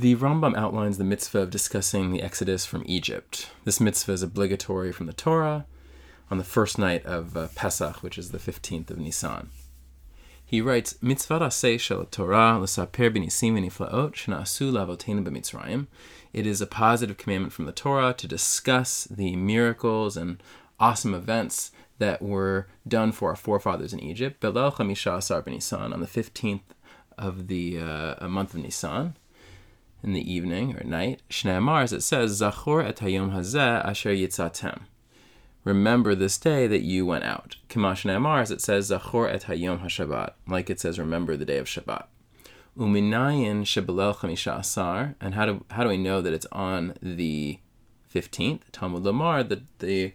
The Rambam outlines the mitzvah of discussing the exodus from Egypt. This mitzvah is obligatory from the Torah on the first night of uh, Pesach, which is the 15th of Nisan. He writes, Mitzvah aseh shel Torah l'saper b'nisim v'niflaot shena'asu lavoteinu b'mitzrayim. It is a positive commandment from the Torah to discuss the miracles and awesome events that were done for our forefathers in Egypt. Belel chamisha asar b'nisan on the 15th of the uh, month of Nisan in the evening or night. Shneimar, as it says, Zachor et hayom hazeh asher yitzatem remember this day that you went out. Kamash Amar, as it says, Zachor et Hayom HaShabbat, like it says, remember the day of Shabbat. Uminayin Shebalel Chamisha Asar, and how do, how do we know that it's on the 15th? Talmud Lamar, the, the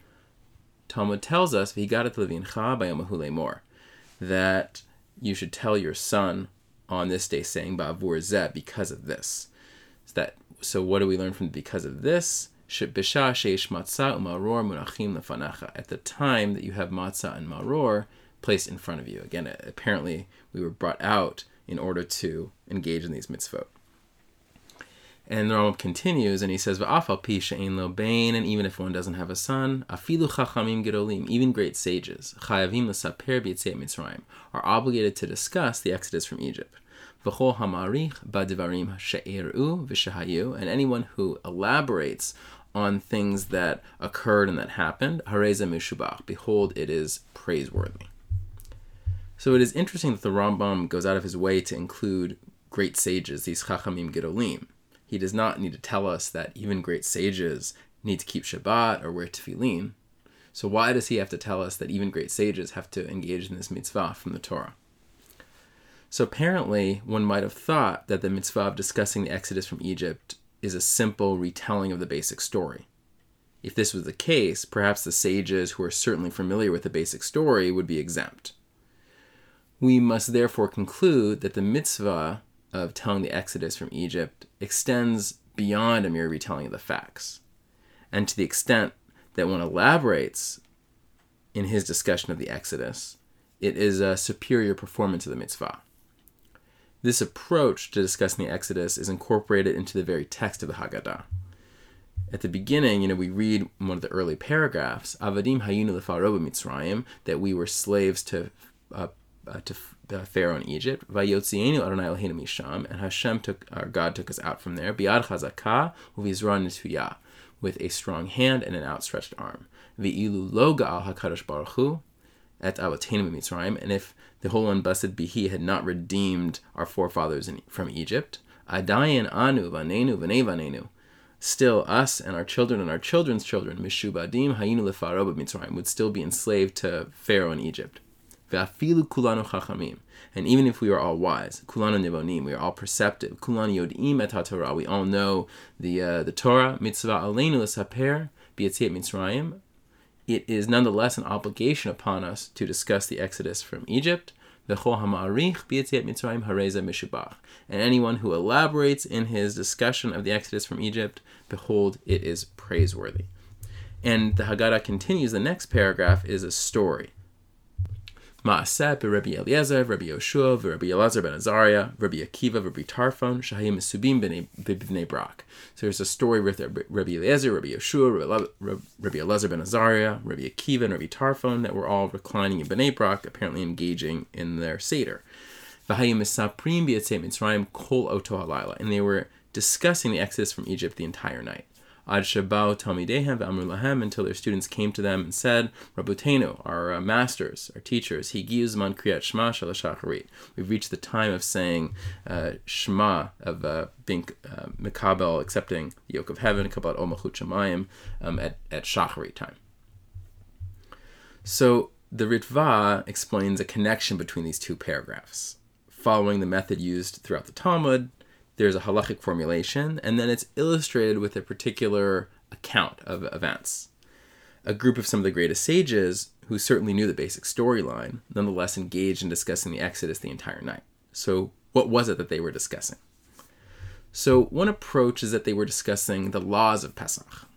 Talmud tells us, V'higarat levincha bayom mor, that you should tell your son on this day, saying Ba'avur Zeh, because of this. So, that, so what do we learn from because of this? At the time that you have matzah and maror placed in front of you. Again, apparently we were brought out in order to engage in these mitzvot. And the Rambam continues and he says, V'afal pi she'ein lo and even if one doesn't have a son, afilu even great sages, are obligated to discuss the exodus from Egypt. V'chol hamarich ba'divarim she'eru v'shehayu, and anyone who elaborates on things that occurred and that happened, hareza mishubach, behold, it is praiseworthy. So it is interesting that the Rambam goes out of his way to include great sages, these chachamim gedolim. He does not need to tell us that even great sages need to keep Shabbat or wear tefillin. So why does he have to tell us that even great sages have to engage in this mitzvah from the Torah? So apparently, one might have thought that the mitzvah of discussing the exodus from Egypt is a simple retelling of the basic story. If this was the case, perhaps the sages who are certainly familiar with the basic story would be exempt. We must therefore conclude that the mitzvah of telling the Exodus from Egypt extends beyond a mere retelling of the facts. And to the extent that one elaborates in his discussion of the Exodus, it is a superior performance of the mitzvah. This approach to discussing the Exodus is incorporated into the very text of the Haggadah. At the beginning, you know, we read one of the early paragraphs, "Avadim hayinu lefaro Mitzrayim," that we were slaves to uh, uh, to uh, Pharaoh in Egypt. Vayotzienu Adonai Eloheinu misham, and Hashem took our God took us out from there. Biad chazaka uvizran nituyah, with a strong hand and an outstretched arm. V'ilu loga al hakadosh baruch hu, et avotenu Mitzrayim, and if the whole unblessed be He had not redeemed our forefathers in, from Egypt, adayin anu vanenu vanenu, still us and our children and our children's children, mishubadim hayinu lefaro Mitzrayim, would still be enslaved to Pharaoh in Egypt. Ve'afilu kulanu chachamim, and even if we are all wise, kulanu nevonim, we are all perceptive, kulanu yodim et Torah, we all know the uh, the Torah, mitzvah aleinu l'saper b'yetziat Mitzrayim, it is nonetheless an obligation upon us to discuss the exodus from Egypt. And anyone who elaborates in his discussion of the exodus from Egypt, behold, it is praiseworthy. And the Haggadah continues, the next paragraph is a story. Ma'aseh Rabbi Eliezer, Rabbi Yoshua, Rabbi Elazar ben Azariah, Rabbi Akiva, Rabbi Tarfon, Shahim Subim b'nei Brak. So there's a story with Rabbi Eliezer, Rabbi Yoshua, Rabbi Elazar ben Azariah, Rabbi Akiva, and Rabbi Tarfon that were all reclining in Bnei Brak, apparently engaging in their Seder. V'hayim Misaprim b'yatzei Mitzrayim kol oto halayla. And they were discussing the exodus from Egypt the entire night. Ad Shabau Talmidehem Amr Lahem until their students came to them and said, Rabutenu, our uh, masters, our teachers, Higiz Man Kriyat Shema Shacharit. We've reached the time of saying uh, Shema, of uh, being uh, Mikabel, accepting the yoke of heaven, Kabbat Omachut Shemayim, um, at, at Shacharit time. So the Ritva explains a connection between these two paragraphs. Following the method used throughout the Talmud, there's a halachic formulation, and then it's illustrated with a particular account of events. A group of some of the greatest sages, who certainly knew the basic storyline, nonetheless engaged in discussing the Exodus the entire night. So, what was it that they were discussing? So, one approach is that they were discussing the laws of Pesach.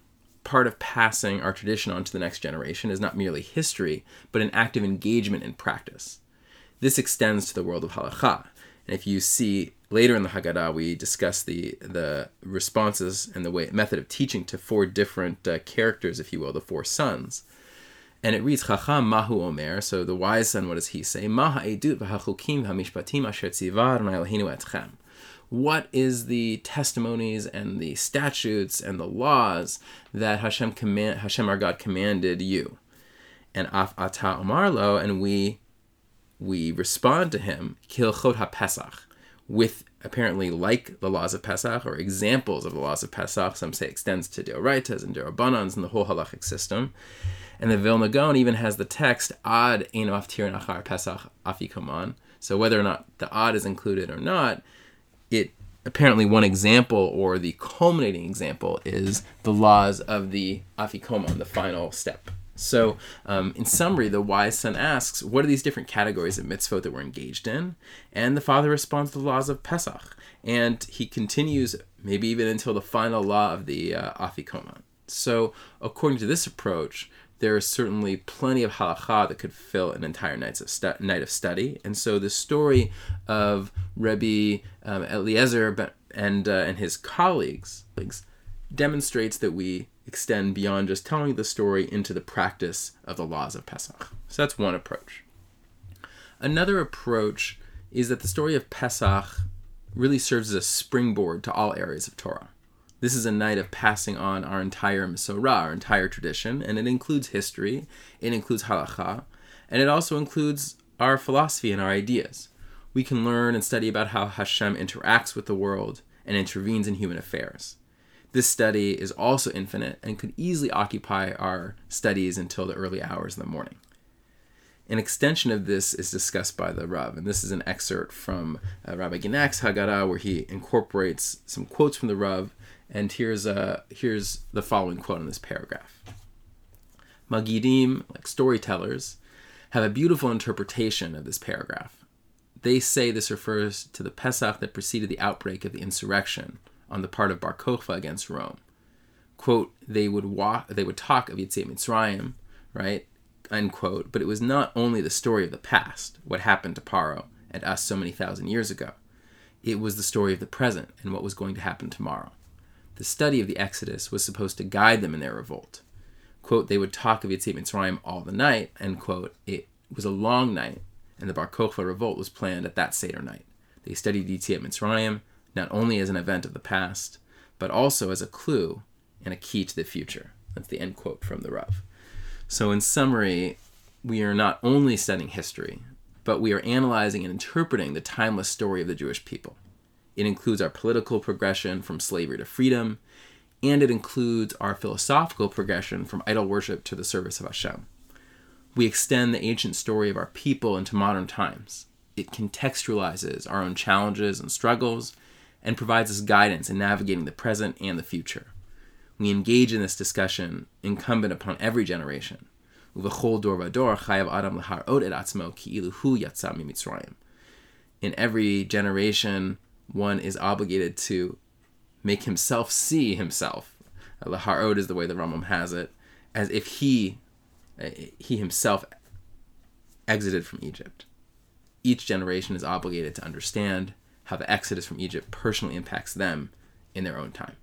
Part of passing our tradition on to the next generation is not merely history, but an active engagement in practice. This extends to the world of halacha, And if you see later in the Haggadah, we discuss the the responses and the way method of teaching to four different uh, characters, if you will, the four sons. And it reads Chacham Mahu Omer. So the wise son, what does he say? Maha edut v'hachukim hamishpatim asher tzivar etchem. What is the testimonies and the statutes and the laws that Hashem command Hashem our God commanded you? And af ata omarlo, and we we respond to him, Kilchot HaPesach, with apparently like the laws of Pesach or examples of the laws of Pesach. Some say extends to Deoraitas and Deorabanans and the whole halachic system. And the Vilna Gaon even has the text Ad Ein Aftir Nachar Pesach Afikoman. So whether or not the Ad is included or not, it apparently one example or the culminating example is the laws of the Afikoman, the final step. So, um, in summary, the wise son asks, What are these different categories of mitzvot that we're engaged in? And the father responds to the laws of Pesach. And he continues, maybe even until the final law of the uh, Afikoman. So, according to this approach, there is certainly plenty of halacha that could fill an entire night of, stu- night of study. And so, the story of Rebbe um, Eliezer and, uh, and his colleagues demonstrates that we extend beyond just telling the story into the practice of the laws of Pesach. So that's one approach. Another approach is that the story of Pesach really serves as a springboard to all areas of Torah. This is a night of passing on our entire Masorah, our entire tradition, and it includes history, it includes halacha, and it also includes our philosophy and our ideas. We can learn and study about how Hashem interacts with the world and intervenes in human affairs. This study is also infinite and could easily occupy our studies until the early hours in the morning. An extension of this is discussed by the Rav, and this is an excerpt from uh, Rabbi Genack's Haggadah, where he incorporates some quotes from the Rav, and here's, uh, here's the following quote in this paragraph. Magidim, like storytellers, have a beautiful interpretation of this paragraph. They say this refers to the Pesach that preceded the outbreak of the insurrection, on the part of Bar Kokhba against Rome. Quote, they would walk, they would talk of Yetziat Mitzrayim, right? End quote. But it was not only the story of the past, what happened to Paro and us so many thousand years ago. It was the story of the present and what was going to happen tomorrow. The study of the Exodus was supposed to guide them in their revolt. Quote, they would talk of Yetziat Mitzrayim all the night, end quote. It was a long night, and the Bar Kokhba revolt was planned at that Seder night. They studied Yetziat Mitzrayim, not only as an event of the past, but also as a clue and a key to the future. That's the end quote from the Rav. So, in summary, we are not only studying history, but we are analyzing and interpreting the timeless story of the Jewish people. It includes our political progression from slavery to freedom, and it includes our philosophical progression from idol worship to the service of Hashem. We extend the ancient story of our people into modern times. It contextualizes our own challenges and struggles and provides us guidance in navigating the present and the future. We engage in this discussion incumbent upon every generation. In every generation, one is obligated to make himself see himself. Laharod is the way the Rambam has it, as if he, he himself exited from Egypt. Each generation is obligated to understand how the exodus from Egypt personally impacts them in their own time.